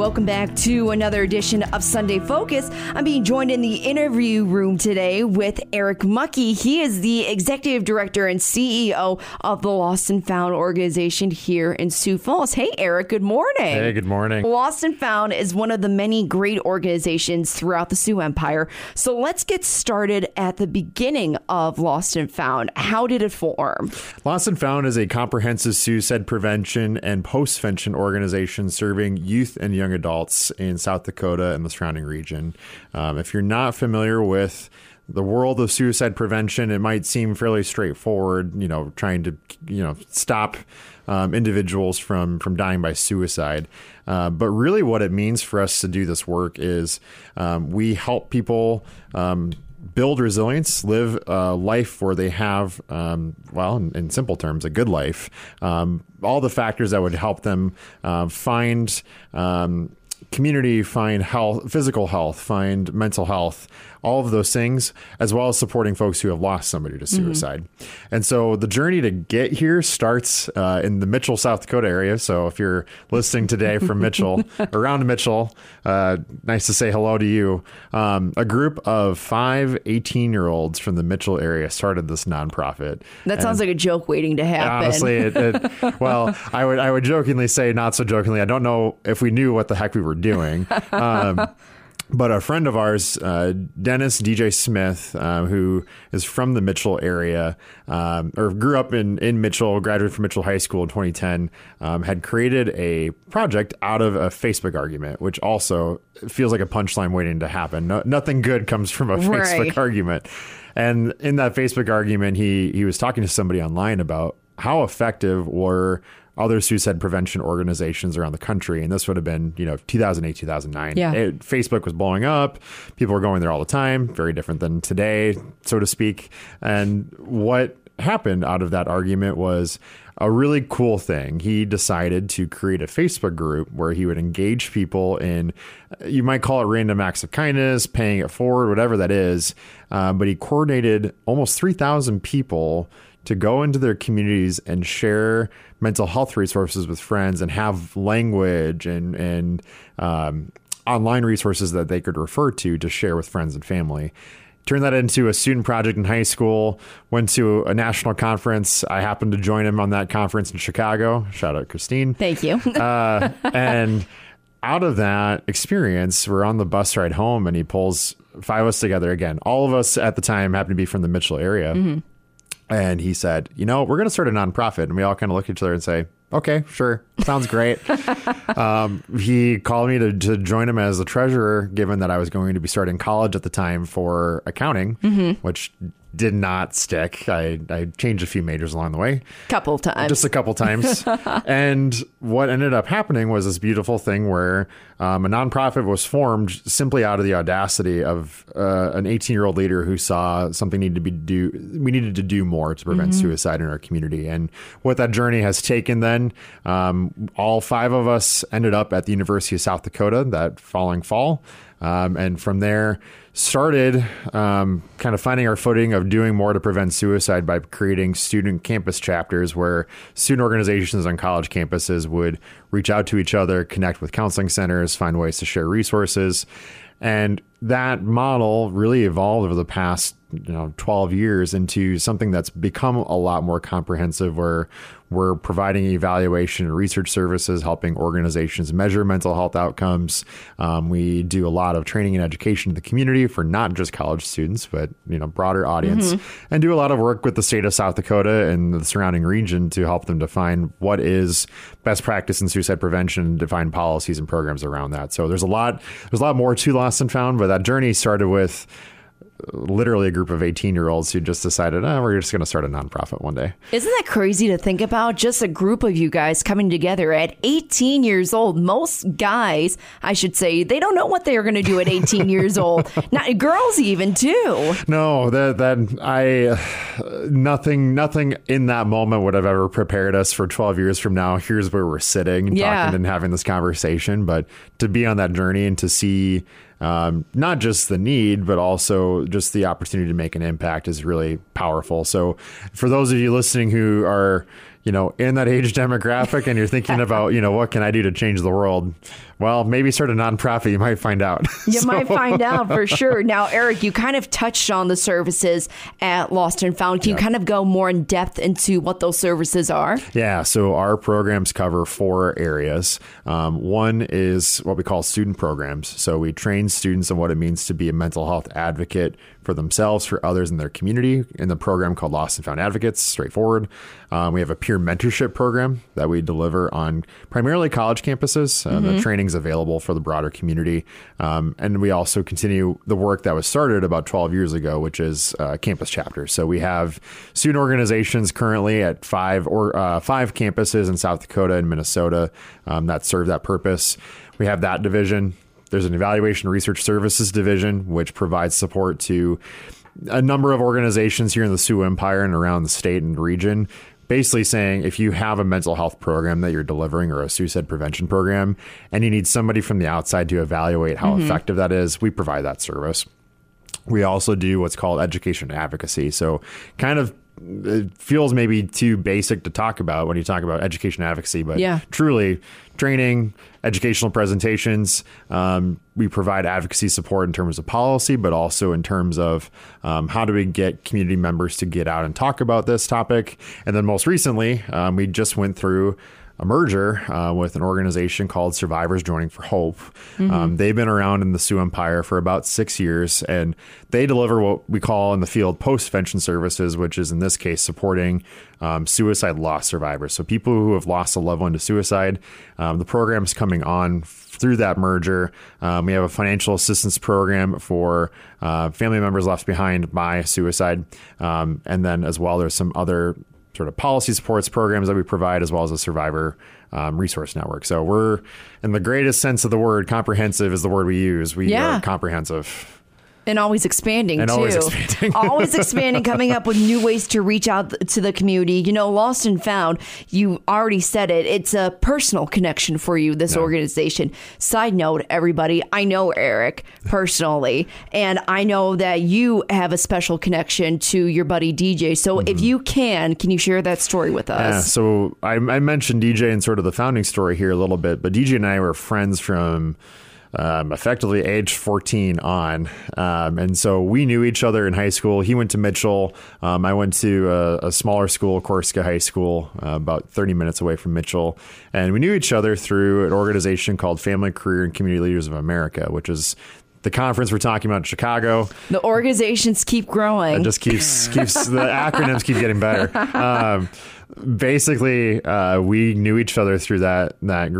Welcome back to another edition of Sunday Focus. I'm being joined in the interview room today with Eric Mucke. He is the executive director and CEO of the Lost and Found organization here in Sioux Falls. Hey, Eric, good morning. Hey, good morning. Lost and Found is one of the many great organizations throughout the Sioux Empire. So let's get started at the beginning of Lost and Found. How did it form? Lost and Found is a comprehensive suicide prevention and postvention organization serving youth and young adults in South Dakota and the surrounding region. Um, if you're not familiar with the world of suicide prevention, it might seem fairly straightforward. You know, trying to you know stop um, individuals from from dying by suicide. Uh, but really, what it means for us to do this work is um, we help people. Um, build resilience, live a life where they have, um, well, in, in, simple terms, a good life. Um, all the factors that would help them uh, find um, community, find health, physical health, find mental health, all of those things, as well as supporting folks who have lost somebody to mm-hmm. suicide. Mm-hmm. And so the journey to get here starts uh, in the Mitchell, South Dakota area. So if you're listening today from Mitchell, around Mitchell, uh, nice to say hello to you. Um, a group of five 18 year olds from the Mitchell area started this nonprofit. That and sounds like a joke waiting to happen. Honestly, it, it, well, I would I would jokingly say, not so jokingly, I don't know if we knew what the heck we were doing. Um, but a friend of ours, uh, Dennis DJ Smith, uh, who is from the Mitchell area, um, or grew up in, in Mitchell, graduated from Mitchell High School in 2010, um, had created a project out of a Facebook argument, which also feels like a punchline waiting to happen. No, nothing good comes from a right. Facebook argument. And in that Facebook argument, he he was talking to somebody online about how effective were other suicide prevention organizations around the country. And this would have been, you know, 2008, 2009. Yeah. It, Facebook was blowing up. People were going there all the time. Very different than today, so to speak. And what happened out of that argument was a really cool thing. He decided to create a Facebook group where he would engage people in, you might call it random acts of kindness, paying it forward, whatever that is. Um, but he coordinated almost 3,000 people to go into their communities and share mental health resources with friends and have language and and um, online resources that they could refer to to share with friends and family. Turned that into a student project in high school. Went to a national conference. I happened to join him on that conference in Chicago. Shout out Christine. Thank you. uh, and out of that experience, we're on the bus ride home, and he pulls five of us together again. All of us at the time happened to be from the Mitchell area. Mm-hmm and he said, "You know, we're going to start a nonprofit." And we all kind of look at each other and say, "Okay, sure, sounds great." um, he called me to, to join him as the treasurer, given that I was going to be starting college at the time for accounting, mm-hmm. which did not stick. I, I changed a few majors along the way. Couple times. Just a couple times. and what ended up happening was this beautiful thing where um, a nonprofit was formed simply out of the audacity of uh, an 18 year old leader who saw something needed to be do we needed to do more to prevent mm-hmm. suicide in our community. And what that journey has taken then, um, all five of us ended up at the University of South Dakota that following fall. Um, and from there, started um, kind of finding our footing of doing more to prevent suicide by creating student campus chapters where student organizations on college campuses would reach out to each other, connect with counseling centers, find ways to share resources. And that model really evolved over the past you know 12 years into something that's become a lot more comprehensive where we're providing evaluation and research services helping organizations measure mental health outcomes. Um, we do a lot of training and education in the community for not just college students but you know broader audience. Mm-hmm. and do a lot of work with the state of south dakota and the surrounding region to help them define what is best practice in suicide prevention and define policies and programs around that. So there's a lot there's a lot more to lost and found but that journey started with literally a group of 18 year olds who just decided, oh, we're just going to start a nonprofit one day. Isn't that crazy to think about? Just a group of you guys coming together at 18 years old. Most guys, I should say, they don't know what they're going to do at 18 years old. Not girls, even too. No, that that I nothing nothing in that moment would have ever prepared us for 12 years from now. Here's where we're sitting Yeah. talking and having this conversation. But to be on that journey and to see um, not just the need, but also just the opportunity to make an impact is really powerful. So, for those of you listening who are, you know, in that age demographic and you're thinking about, you know, what can I do to change the world? Well, maybe start a nonprofit. You might find out. You So- might find out for sure. Now, Eric, you kind of touched on the services at Lost and Found. Can you kind of go more in depth into what those services are? Yeah, so our programs cover four areas. Um, one is what we call student programs. So we train students on what it means to be a mental health advocate for themselves, for others in their community, in the program called Lost and Found Advocates, straightforward. Um, we have a peer mentorship program that we deliver on primarily college campuses. Uh, The training's available for the broader community. Um, and we also continue the work that was started about 12 years ago, which is uh, campus chapters. So we have student organizations currently at five or uh, five campuses in South Dakota and Minnesota um, that serve that purpose. We have that division. There's an evaluation research services division, which provides support to a number of organizations here in the Sioux Empire and around the state and region. Basically, saying if you have a mental health program that you're delivering or a suicide prevention program, and you need somebody from the outside to evaluate how mm-hmm. effective that is, we provide that service. We also do what's called education advocacy. So, kind of it feels maybe too basic to talk about when you talk about education advocacy, but Yeah. truly training, educational presentations. Um, we provide advocacy support in terms of policy, but also in terms of um, how do we get community members to get out and talk about this topic. And then most recently, um, we just went through a merger uh, with an organization called Survivors Joining for Hope. Um, they've been around in the Sioux Empire for about six years, and they deliver what we call in the field post-vention services, which is in this case supporting um, suicide loss survivors. So people who have lost a loved one to suicide. Um, the is coming on through that merger. Um, we have a financial assistance program for uh, family members left behind by suicide, um, and then as well, there's some other sort of policy supports programs that we provide, as well as a survivor um, resource network. So we're, in the greatest sense of the word, comprehensive is the word we use. We Yeah. are comprehensive. And always expanding And too. always expanding. always expanding, coming up with new ways to reach out to the community. You know, Lost and Found, you already said it. It's a personal connection for you, this organization. Side note, everybody, I know Eric personally, and I know that you have a special connection to your buddy DJ. So Mm-hmm. if you can, can you share that story with us? Yeah, so I, I mentioned DJ and sort of the founding story here a little bit, but DJ and I were friends from um, effectively age 14 on. Um, and so we knew each other in high school. He went to Mitchell. Um, I went to a, a smaller school, Corsica High School, uh, about 30 minutes away from Mitchell. And we knew each other through an organization called Family, Career, and Community Leaders of America, which is the conference we're talking about in Chicago. The organizations keep growing. It just keeps keeps the acronyms keep getting better. Um, basically, uh, we knew each other through that that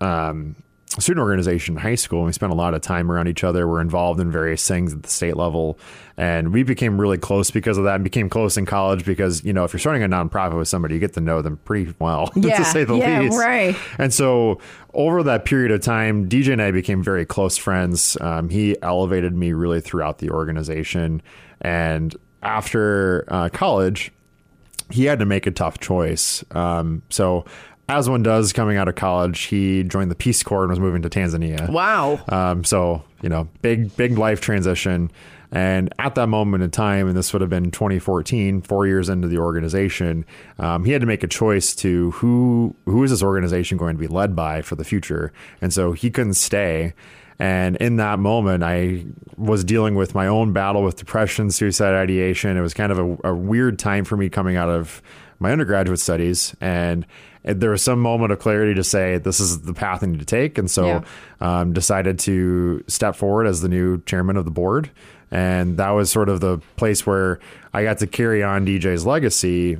um, student organization in high school. And we spent a lot of time around each other. We're involved in various things at the state level, and we became really close because of that. And became close in college because you know if you're starting a nonprofit with somebody, you get to know them pretty well, Yeah, to say the yeah, least. right. And so over that period of time, DJ and I became very close friends. Um, he elevated me really throughout the organization. And after uh, college, he had to make a tough choice. Um, so, as one does coming out of college, he joined the Peace Corps and was moving to Tanzania. wow. Um, so, you know, big, big life transition. And at that moment in time, and this would have been 2014, four years into the organization, um, he had to make a choice to who who is this organization going to be led by for the future. And so he couldn't stay. And in that moment, I was dealing with my own battle with depression, suicide ideation. It was kind of a, a weird time for me coming out of my undergraduate studies. And there was some moment of clarity to say, this is the path I need to take. And so Yeah. um, decided to step forward as the new chairman of the board. And that was sort of the place where I got to carry on DJ's legacy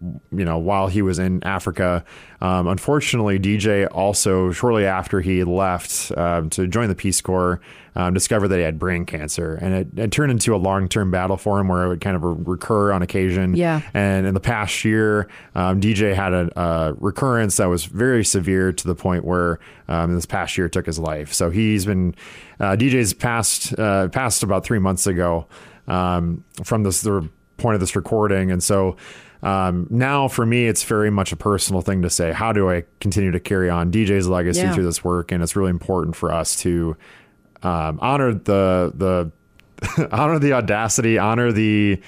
you know, while he was in Africa. Um, unfortunately, DJ also shortly after he left um, to join the Peace Corps, um, discovered that he had brain cancer, and it, it turned into a long term battle for him, where it would kind of recur on occasion. Yeah. And in the past year, um, DJ had a, a, recurrence that was very severe to the point where um, this past year took his life. So he's been uh, DJ's passed uh, passed about three months ago um, from this the point of this recording, and so. Um, now for me, it's very much a personal thing to say, how do I continue to carry on DJ's legacy Yeah. through this work? And it's really important for us to um, honor the the honor the audacity, honor the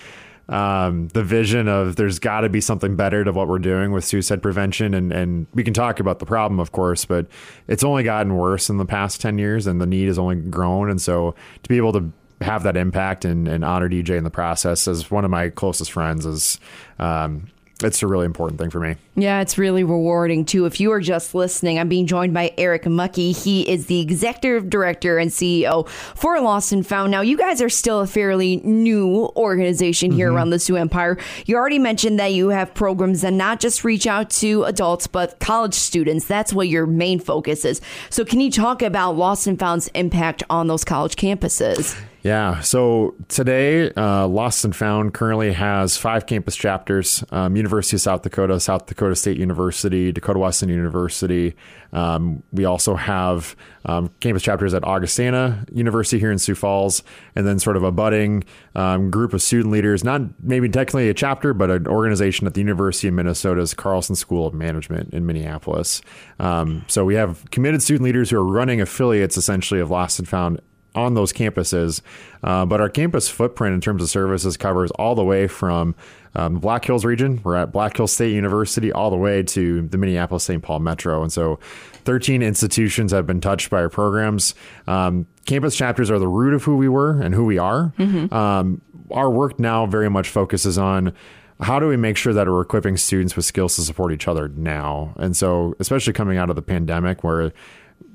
um, the vision of there's got to be something better to what we're doing with suicide prevention, and and we can talk about the problem, of course, but it's only gotten worse in the past ten years, and the need has only grown, and so to be able to have that impact and, and honor DJ in the process as one of my closest friends is um, it's a really important thing for me. Yeah, it's really rewarding too. If you are just listening, I'm being joined by Eric Mucky. He is the executive director and CEO for Lost and Found. Now, you guys are still a fairly new organization here around the Sioux Empire. You already mentioned that you have programs that not just reach out to adults, but college students. That's what your main focus is. So, can you talk about Lost and Found's impact on those college campuses? Yeah. So today, uh, Lost and Found currently has five campus chapters um, University of South Dakota, South Dakota State University, Dakota Wesleyan University. Um, we also have um, campus chapters at Augustana University here in Sioux Falls, and then sort of a budding um, group of student leaders, not maybe technically a chapter, but an organization at the University of Minnesota's Carlson School of Management in Minneapolis. Um, so we have committed student leaders who are running affiliates essentially of Lost and Found on those campuses. Uh, but our campus footprint in terms of services covers all the way from um, Black Hills region. We're at Black Hills State University all the way to the Minneapolis St. Paul Metro. And so 13 institutions have been touched by our programs. Um, campus chapters are the root of who we were and who we are. Um, our work now very much focuses on how do we make sure that we're equipping students with skills to support each other now? And so, especially coming out of the pandemic where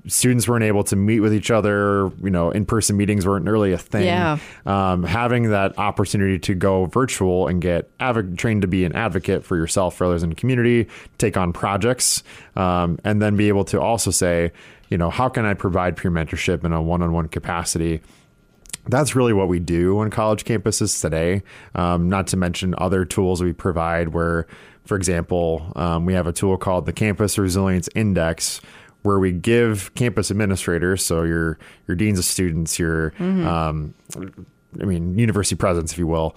students weren't able to meet with each other. You know, in person meetings weren't really a thing. Yeah. Um, having that opportunity to go virtual and get trained to be an advocate for yourself, for others in the community, take on projects, um, and then be able to also say, you know, how can I provide peer mentorship in a one on one capacity? that's really what we do on college campuses today. Um, not to mention other tools we provide, where, for example, um, we have a tool called the Campus Resilience Index, where we give campus administrators, so your your deans of students, your, um, I mean, university presidents, if you will,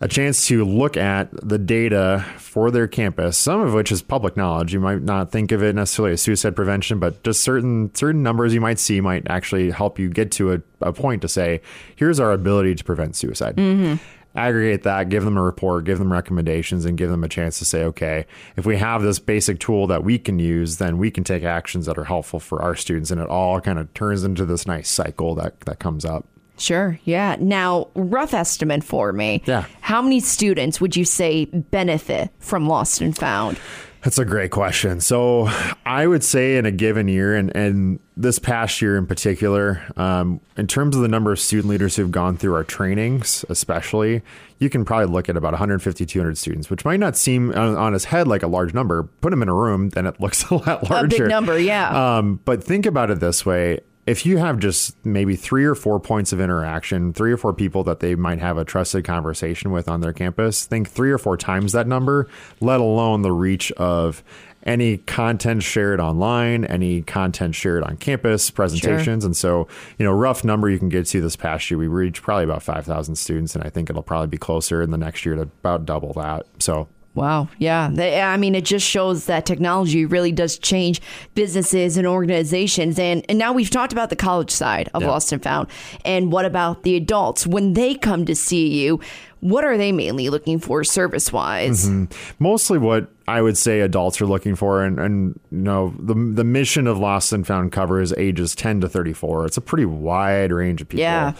a chance to look at the data for their campus, some of which is public knowledge. You might not think of it necessarily as suicide prevention, but just certain certain numbers you might see might actually help you get to a, a point to say, here's our ability to prevent suicide. Aggregate that, give them a report, give them recommendations, and give them a chance to say, okay, if we have this basic tool that we can use, then we can take actions that are helpful for our students. And it all kind of turns into this nice cycle that, that comes up. Sure. Yeah. Now, rough estimate for me. Yeah. How many students would you say benefit from Lost and Found? That's a great question. So I would say in a given year, and, and this past year in particular, um, in terms of the number of student leaders who've gone through our trainings, especially, you can probably look at about 150, 200 students, which might not seem on, on its head like a large number. Put them in a room, then it looks a lot larger. A big number, yeah. Um, but think about it this way. If you have just maybe three or four points of interaction, three or four people that they might have a trusted conversation with on their campus, think three or four times that number, let alone the reach of any content shared online, any content shared on campus, presentations. And so, you know, rough number you can get to this past year, we reached probably about 5,000 students. And I think it'll probably be closer in the next year to about double that. So Wow. Yeah. I mean, it just shows that technology really does change businesses and organizations. And, and now we've talked about the college side of Yeah. Lost and Found. And what about the adults? When they come to see you, what are they mainly looking for service wise? Mm-hmm. mostly what I would say adults are looking for, and, and you know the the mission of Lost and Found covers ages ten to thirty four. It's a pretty wide range of people. Yeah.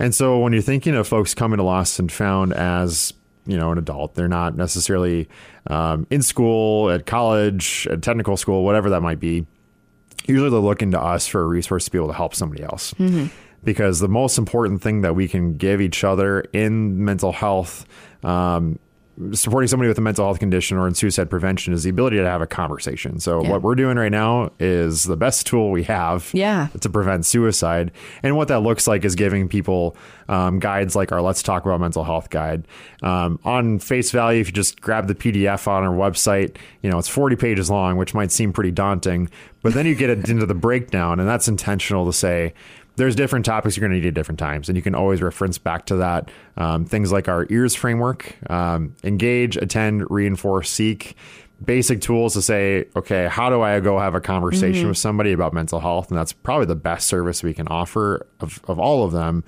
And so when you're thinking of folks coming to Lost and Found as you know an adult, they're not necessarily um, in school, at college, at technical school, whatever that might be. Usually they're looking to us for a resource to be able to help somebody else. Because the most important thing that we can give each other in mental health um, supporting somebody with a mental health condition or in suicide prevention is the ability to have a conversation. So Yeah. what we're doing right now is the best tool we have Yeah. to prevent suicide. And what that looks like is giving people um, guides like our Let's Talk About Mental Health guide. Um, on face value, if you just grab the PDF on our website, you know, it's 40 pages long, which might seem pretty daunting, but then you get it into the breakdown, and that's intentional to say, there's different topics you're going to need at different times, and you can always reference back to that. Um, things like our EARS framework, um, engage, attend, reinforce, seek, basic tools to say, okay, how do I go have a conversation with somebody about mental health? And that's probably the best service we can offer of, of all of them.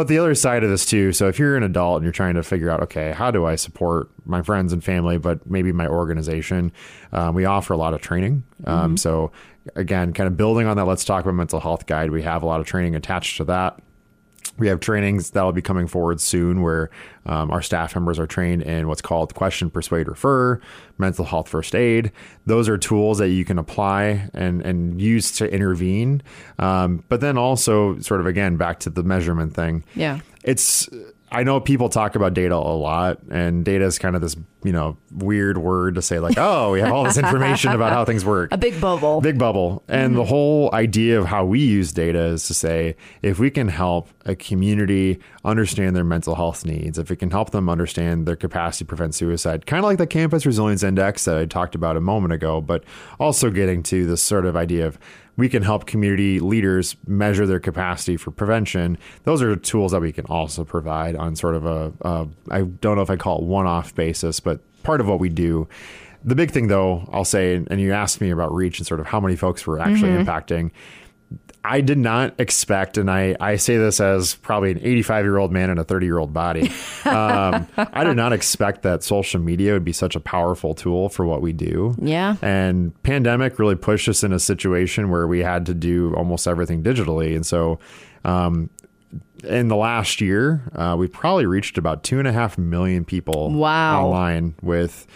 But the other side of this too, so if you're an adult and you're trying to figure out, okay, how do I support my friends and family, but maybe my organization, um, we offer a lot of training. Um, so again, kind of building on that, let's talk about mental health guide. We have a lot of training attached to that. We have trainings that'll be coming forward soon where um, our staff members are trained in what's called question, persuade, refer, mental health first aid. Those are tools that you can apply and, and use to intervene. Um, but then also, sort of again, back to the measurement thing. Yeah. It's, I know people talk about data a lot, and data is kind of this, you know, weird word to say, like, oh, we have all this information about how things work. A big bubble. Big bubble. And the mm-hmm. whole idea of how we use data is to say if we can help a community understand their mental health needs, if it can help them understand their capacity to prevent suicide, kind of like the Campus Resilience Index that I talked about a moment ago, but also getting to this sort of idea of we can help community leaders measure their capacity for prevention. Those are tools that we can also provide on sort of a, a I don't know if I call it one off basis, but part of what we do. The big thing, though, I'll say, and you asked me about reach and sort of how many folks we're actually mm-hmm. impacting. I did not expect, and I, I say this as probably an 85 year old man in a 30 year old body. Um, I did not expect that social media would be such a powerful tool for what we do. Yeah. And pandemic really pushed us in a situation where we had to do almost everything digitally. And so, um, in the last year, uh, we probably reached about two and a half million people Wow. online with,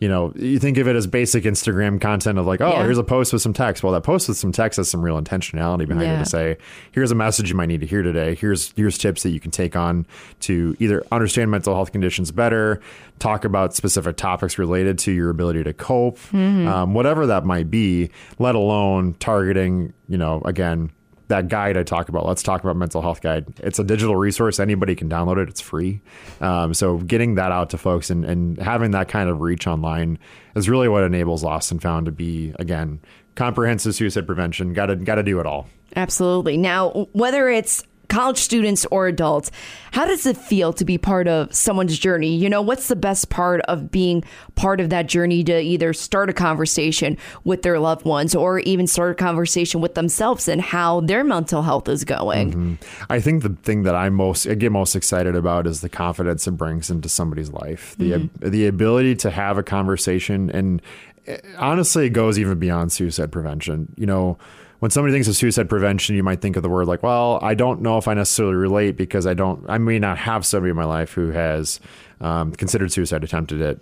you know, you think of it as basic Instagram content of like, oh, Yeah. here's a post with some text. Well, that post with some text has some real intentionality behind Yeah. it to say, here's a message you might need to hear today. Here's here's tips that you can take on to either understand mental health conditions better, talk about specific topics related to your ability to cope, Mm-hmm. um, whatever that might be. Let alone targeting, you know, again that guide I talk about. Let's talk about mental health guide. It's a digital resource. Anybody can download it. It's free. Um, so getting that out to folks and, and having that kind of reach online is really what enables Lost and Found to be again comprehensive suicide prevention. Got to got to do it all. Absolutely. Now, whether it's college students or adults, how does it feel to be part of someone's journey? You know, what's the best part of being part of that journey to either start a conversation with their loved ones or even start a conversation with themselves and how their mental health is going? I think the thing that I most I get most excited about is the confidence it brings into somebody's life. The the ability to have a conversation and eh, honestly it goes even beyond suicide prevention. You know, when somebody thinks of suicide prevention, you might think of the word like, well, I don't know if I necessarily relate because I don't I may not have somebody in my life who has um, considered suicide, attempted it,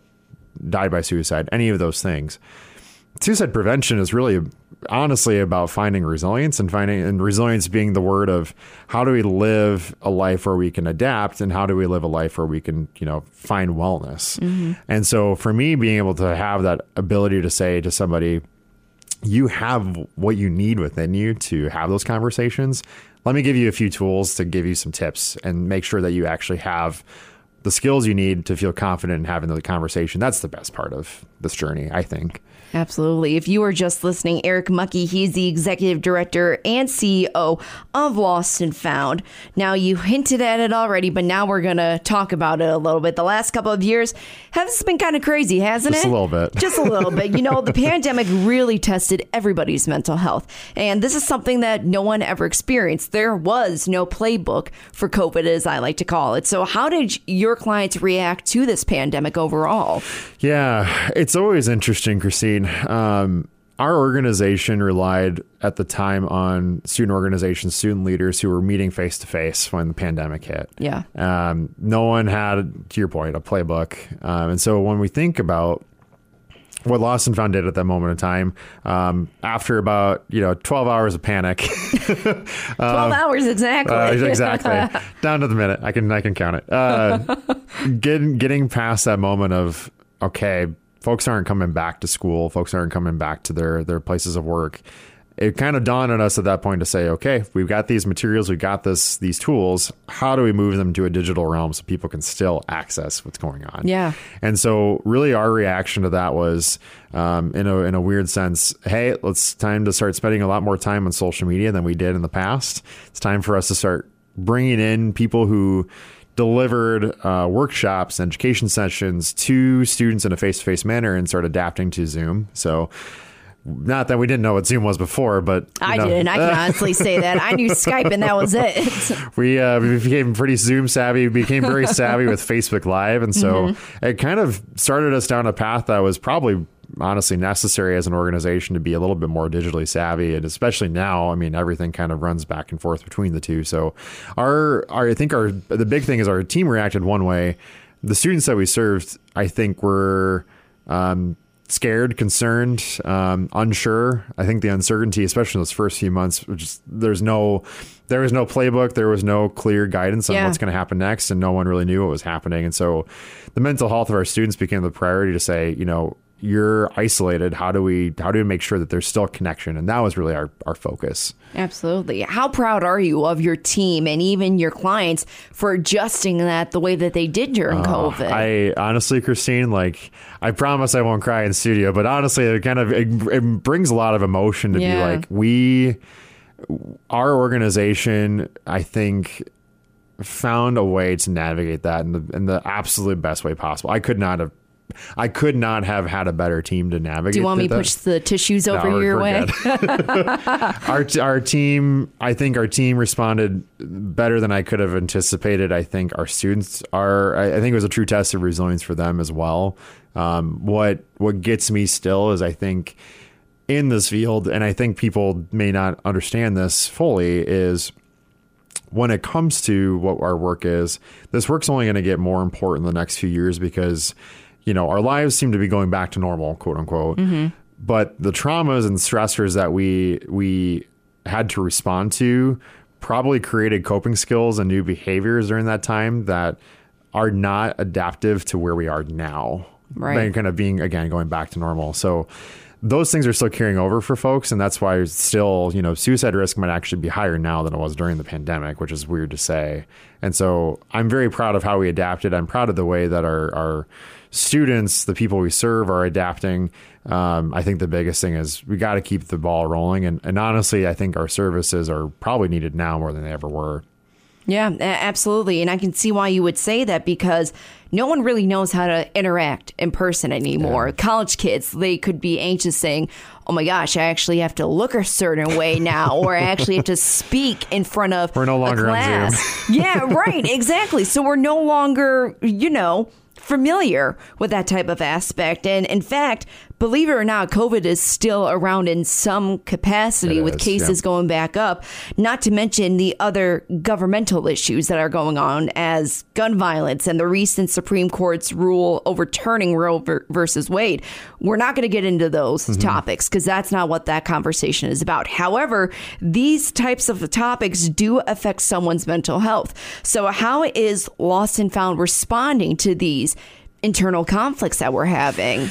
died by suicide, any of those things. Suicide prevention is really honestly about finding resilience and finding and resilience being the word of how do we live a life where we can adapt and how do we live a life where we can you know find wellness. And so for me being able to have that ability to say to somebody you have what you need within you to have those conversations. Let me give you a few tools to give you some tips and make sure that you actually have the skills you need to feel confident in having the conversation that's the best part of this journey i think Absolutely. If you are just listening, Eric Mucky, he's the executive director and CEO of Lost and Found. Now, you hinted at it already, but now we're going to talk about it a little bit. The last couple of years have been kind of crazy, hasn't Just it? a little bit. Just a little bit. You know, the pandemic really tested everybody's mental health. And this is something that no one ever experienced. There was no playbook for COVID, as I like to call it. So, how did your clients react to this pandemic overall? Yeah, it's always interesting, Christine. Um, our organization relied at the time on student organizations, student leaders who were meeting face to face when the pandemic hit. Yeah. Um, no one had, to your point, a playbook. Um, and so when we think about what Lost and Found did at that moment in time, um, after about you know 12 hours of panic, 12 hours exactly. uh, exactly down to the minute, I can I can count it. Uh, getting getting past that moment of okay, folks aren't coming back to school, folks aren't coming back to their their places of work. It kind of dawned on us at that point to say, okay, we've got these materials, we've got this these tools. How do we move them to a digital realm so people can still access what's going on? Yeah. And so, really, our reaction to that was, um, in a in a weird sense, hey, it's time to start spending a lot more time on social media than we did in the past. It's time for us to start bringing in people who delivered uh, workshops and education sessions to students in a face to face manner and start adapting to Zoom. So. Not that we didn't know what Zoom was before, but I know, didn't. I can honestly say that. I knew Skype and that was it. we uh, we became pretty Zoom savvy. We became very savvy with Facebook Live, and so it kind of started us down a path that was probably honestly necessary as an organization to be a little bit more digitally savvy, and especially now. I mean, everything kind of runs back and forth between the two. So, our, our I think our the big thing is our team reacted one way. The students that we served, I think, were. Um, scared, concerned, um, unsure. I think the uncertainty, especially in those first few months, which is, there's no, there was no playbook, there was no clear guidance on Yeah. what's going to happen next, and no one really knew what was happening. And so, the mental health of our students became the priority to say, you know, you're isolated. How do we, how do we make sure that there's still a connection? And that was really our our focus. Absolutely. How proud are you of your team and even your clients for adjusting that the way that they did during ah, COVID? Oh, I honestly, Christine, like I promise I won't cry in studio, but honestly, it kind of it, it brings a lot of emotion to Yeah. be like we, our organization, I think found a way to navigate that in the in the absolute best way possible. I could not have. I could not have had a better team to navigate. Do you want me to push the tissues over No, your way? our our team, I think our team responded better than I could have anticipated. I think our students are. I I think it was a true test of resilience for them as well. Um, what what gets me still is I think in this field, and I think people may not understand this fully, is when it comes to what our work is, this work's only going to get more important in the next few years because, you know, our lives seem to be going back to normal, quote unquote. Mm-hmm. But the traumas and stressors that we we had to respond to probably created coping skills and new behaviors during that time that are not adaptive to where we are now. Right. And kind of being again going back to normal. So those things are still carrying over for folks, and that's why still, you know, suicide risk might actually be higher now than it was during the pandemic, which is weird to say. And so I'm very proud of how we adapted. I'm proud of the way that our our students, the people we serve, are adapting. Um, I think the biggest thing is we got to keep the ball rolling, and, and honestly, I think our services are probably needed now more than they ever were. Yeah, absolutely. And I can see why you would say that because no one really knows how to interact in person anymore. College kids, they could be anxious saying, Oh my gosh, I actually have to look a certain way now, or I actually have to speak in front of We're no a longer on Zoom. yeah, right, exactly. So we're no longer, you know, familiar with that type of aspect. And in fact, believe it or not, COVID is still around in some capacity It with is, cases yeah. going back up, not to mention the other governmental issues that are going on as gun violence and the recent Supreme Court's rule overturning Roe versus Wade. We're not going to get into those Mm-hmm. topics because that's not what that conversation is about. However, these types of topics do affect someone's mental health. So, how is Lost and Found responding to these internal conflicts that we're having?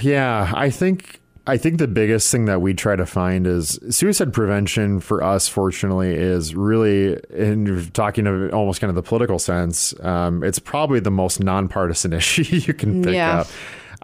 Yeah, I think I think the biggest thing that we try to find is suicide prevention for us. Fortunately, is really in talking of almost kind of the political sense. Um, it's probably the most nonpartisan issue you can pick Yeah. up.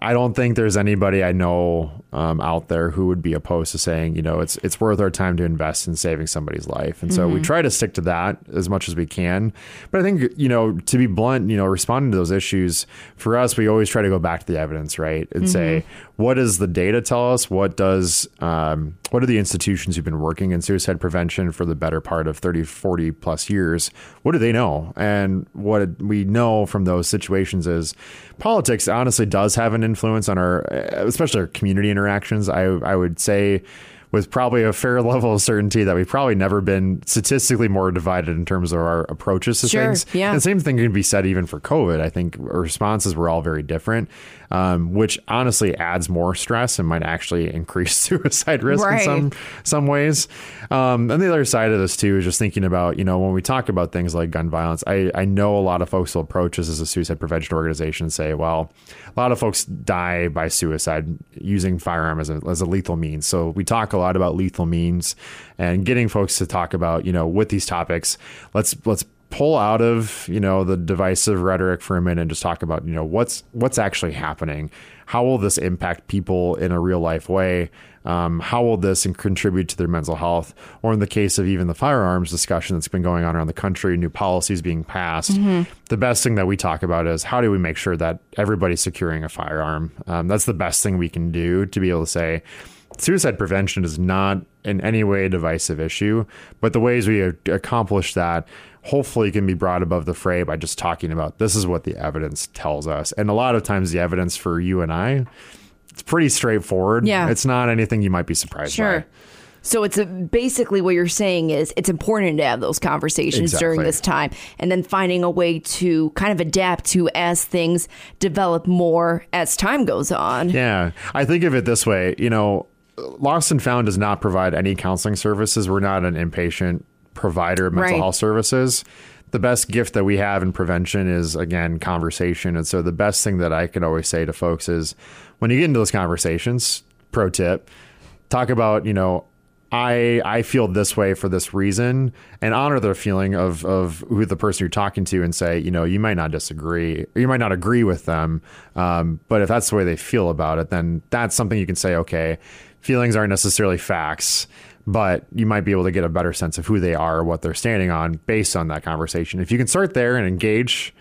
I don't think there's anybody I know um, out there who would be opposed to saying, you know, it's it's worth our time to invest in saving somebody's life. And so we try to stick to that as much as we can. But I think, you know, to be blunt, you know, responding to those issues for us, we always try to go back to the evidence, right, and say, what does the data tell us? What does um, what are the institutions who've been working in suicide prevention for the better part of 30, 40 plus years? What do they know? And what we know from those situations is politics honestly does have an influence on our, especially our community interactions. I, I would say with probably a fair level of certainty that we've probably never been statistically more divided in terms of our approaches to Sure, things. yeah. And the same thing can be said even for COVID. I think responses were all very different, um, which honestly adds more stress and might actually increase suicide risk Right. in some some ways. Um, and the other side of this too is just thinking about you know when we talk about things like gun violence, I I know a lot of folks will approach us as a suicide prevention organization and say, well, a lot of folks die by suicide using firearm as a as a lethal means. So we talk a lot about lethal means and getting folks to talk about you know with these topics. Let's let's pull out of you know the divisive rhetoric for a minute and just talk about you know what's what's actually happening. How will this impact people in a real life way? Um, how will this contribute to their mental health? Or in the case of even the firearms discussion that's been going on around the country new policies being passed the best thing that we talk about is how do we make sure that everybody's securing a firearm? Um, that's the best thing we can do to be able to say suicide prevention is not in any way a divisive issue, but the ways we accomplish that hopefully can be brought above the fray by just talking about this is what the evidence tells us. And a lot of times the evidence for you and I, it's pretty straightforward. Yeah. It's not anything you might be surprised Sure. by. So it's a, basically what you're saying is it's important to have those conversations during this time and then finding a way to kind of adapt to as things develop more as time goes on. Yeah. I think of it this way, you know, Lost and Found does not provide any counseling services. We're not an inpatient provider of mental Right. health services. The best gift that we have in prevention is again conversation. And so the best thing that I can always say to folks is when you get into those conversations, pro tip, talk about, you know, I I feel this way for this reason and honor the feeling of of who the person you're talking to and say, you know, you might not disagree or you might not agree with them. Um, but if that's the way they feel about it, then that's something you can say, okay, feelings aren't necessarily facts, but you might be able to get a better sense of who they are, what they're standing on based on that conversation. If you can start there and engage,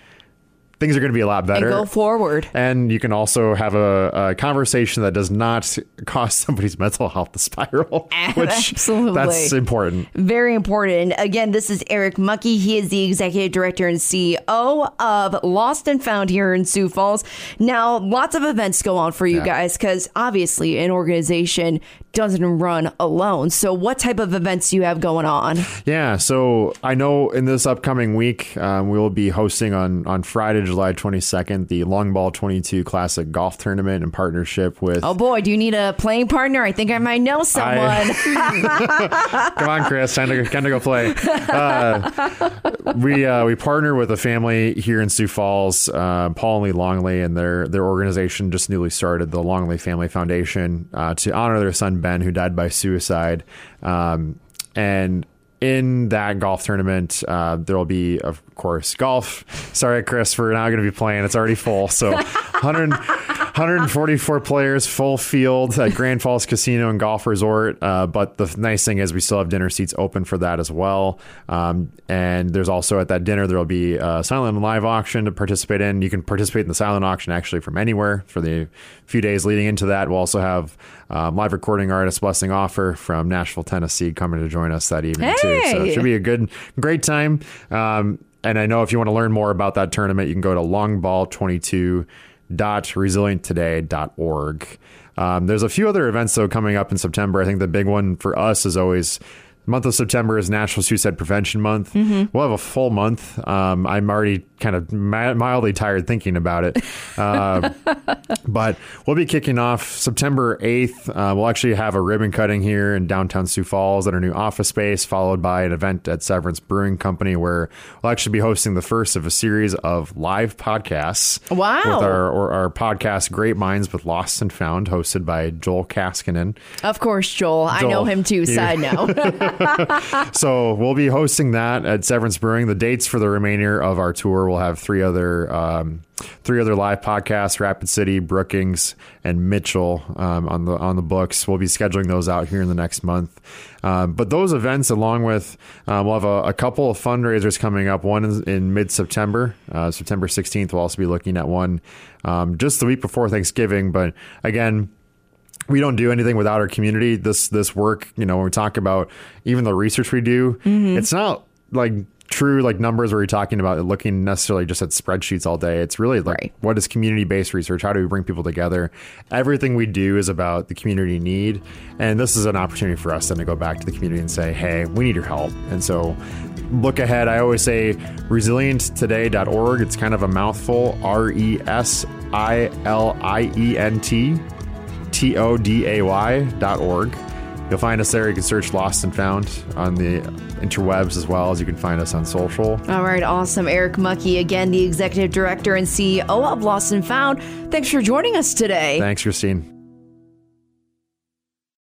things are going to be a lot better. And go forward. And you can also have a, a conversation that does not cause somebody's mental health to spiral, which Absolutely. that's important. Very important. Again, this is Eric Mucky. He is the executive director and CEO of Lost and Found here in Sioux Falls. Now, lots of events go on for you Yeah. guys because obviously an organization doesn't run alone. So, what type of events do you have going on? Yeah, so I know in this upcoming week um, we will be hosting on on Friday, July 22nd, the Long Ball 22 Classic Golf Tournament in partnership with. Oh boy, do you need a playing partner? I think I might know someone. Come on, Chris, time to, time to go play. Uh, we uh, we partner with a family here in Sioux Falls, uh, Paul and Lee Longley, and their their organization just newly started, the Longley Family Foundation, uh, to honor their son Ben, who died by suicide. Um, and in that golf tournament, uh, there will be, of course, golf. Sorry, Chris, we're now going to be playing. It's already full. So 100, 144 players, full field at Grand Falls Casino and Golf Resort. Uh, but the nice thing is we still have dinner seats open for that as well. Um, and there's also at that dinner, there will be a silent and live auction to participate in. You can participate in the silent auction actually from anywhere for the few days leading into that. We'll also have um, live recording artist Blessing Offor from Nashville, Tennessee coming to join us that evening too. So it should be a good, great time. Um, and I know if you want to learn more about that tournament, you can go to longball22.resilienttoday.org. Um, there's a few other events though coming up in September. I think the big one for us is always month of September is National Suicide Prevention Month. We'll have a full month. Um, I'm already kind of mi- mildly tired thinking about it. Uh, but we'll be kicking off September 8th. Uh, we'll actually have a ribbon cutting here in downtown Sioux Falls at our new office space, followed by an event at Severance Brewing Company where we'll actually be hosting the first of a series of live podcasts. Wow. With our, or our podcast, Great Minds with Lost and Found, hosted by Joel Kaskinen. of course, Joel. I know him too. Side note. so we'll be hosting that at Severance Brewing. The dates for the remainder of our tour we'll have three other um, three other live podcasts: Rapid City, Brookings, and Mitchell um, on the on the books. We'll be scheduling those out here in the next month. Um, but those events, along with um, we'll have a, a couple of fundraisers coming up. One is in mid September, uh, September sixteenth. We'll also be looking at one um, just the week before Thanksgiving. But again we don't do anything without our community. This this work, you know, when we talk about even the research we do, mm-hmm. it's not like true like numbers where you're talking about looking necessarily just at spreadsheets all day. It's really like Right. what is community based research? How do we bring people together? Everything we do is about the community need. And this is an opportunity for us then to go back to the community and say, hey, we need your help. And so look ahead. I always say resilienttoday.org. It's kind of a mouthful R E S I L I E N T T O D A Y dot org. You'll find us there. You can search Lost and Found on the interwebs as well as you can find us on social. All right, awesome. Eric Mucky, again, the executive director and CEO of Lost and Found. Thanks for joining us today. Thanks, Christine.